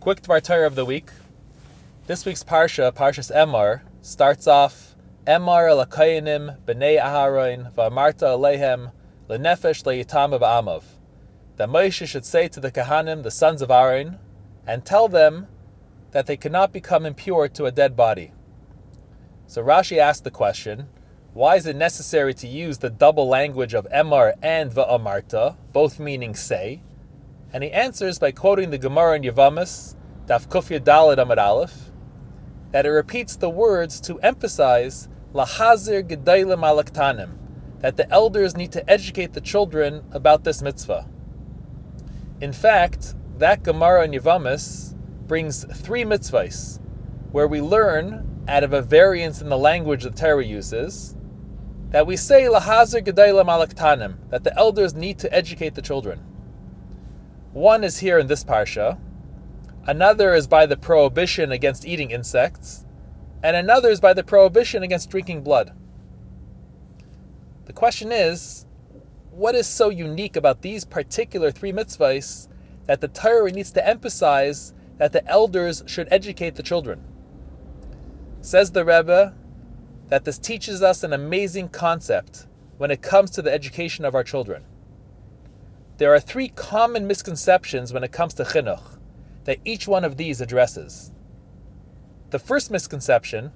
Quick Torah of the week. This week's parsha, Parshas Emor, starts off Emor elakayanim b'nei Aharon v'amarta alehem lenefesh leyitam ba'amav. That Moshe should say to the Kahanim, the sons of Aaron, and tell them that they cannot become impure to a dead body. So Rashi asked the question, why is it necessary to use the double language of Emor and Va'amarta, both meaning say? And he answers by quoting the Gemara in Yavamas, Daf Kufya Dalad Amad Aleph, that it repeats the words to emphasize Lahazir Gedailim Alaktanim, that the elders need to educate the children about this mitzvah. In fact, that Gemara in Yavamas brings three mitzvahs, where we learn, out of a variance in the language the Torah uses, that we say Lahazir Gedailim Alaktanim, that the elders need to educate the children. One is here in this parsha, another is by the prohibition against eating insects, and another is by the prohibition against drinking blood. The question is, what is so unique about these particular three mitzvahs that the Torah needs to emphasize that the elders should educate the children? Says the Rebbe that this teaches us an amazing concept when it comes to the education of our children. There are three common misconceptions when it comes to chinuch that each one of these addresses. The first misconception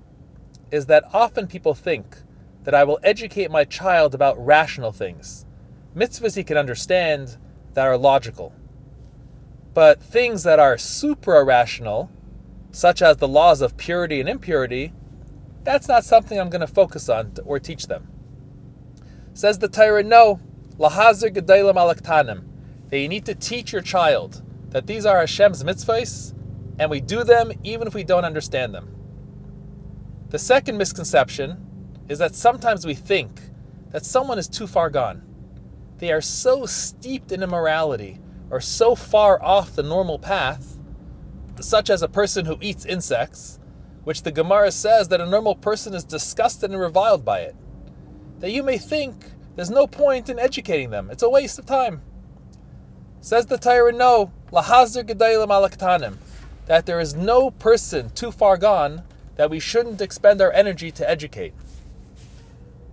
is that often people think that I will educate my child about rational things, mitzvahs he can understand that are logical. But things that are super irrational, such as the laws of purity and impurity, that's not something I'm going to focus on or teach them. Says the Torah, no, Lahazir Gedailim Alaktanim, that you need to teach your child that these are Hashem's mitzvahs, and we do them even if we don't understand them. The second misconception is that sometimes we think that someone is too far gone. They are so steeped in immorality or so far off the normal path, such as a person who eats insects, which the Gemara says that a normal person is disgusted and reviled by it, that you may think there's no point in educating them. It's a waste of time. Says the Torah, no, lahazir gedailim alaktanim, that there is no person too far gone that we shouldn't expend our energy to educate.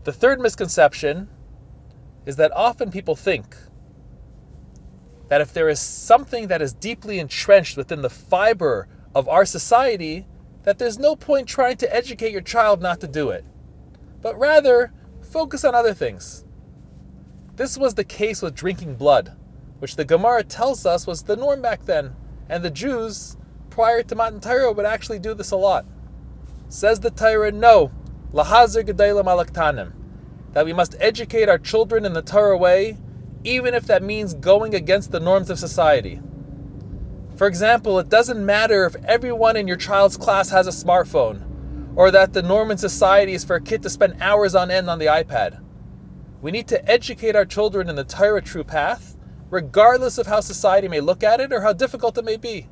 The third misconception is that often people think that if there is something that is deeply entrenched within the fiber of our society, that there's no point trying to educate your child not to do it, but rather focus on other things. This was the case with drinking blood, which the Gemara tells us was the norm back then, and the Jews, prior to Matan Torah, would actually do this a lot. Says the Torah, no, lahazir gedailim alaktanim, that we must educate our children in the Torah way, even if that means going against the norms of society. For example, it doesn't matter if everyone in your child's class has a smartphone, or that the norm in society is for a kid to spend hours on end on the iPad. We need to educate our children in the Torah true path, regardless of how society may look at it or how difficult it may be.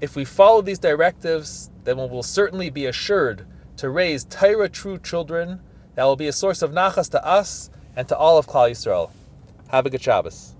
If we follow these directives, then we will certainly be assured to raise Torah true children that will be a source of nachas to us and to all of Klal Yisrael. Have a good Shabbos.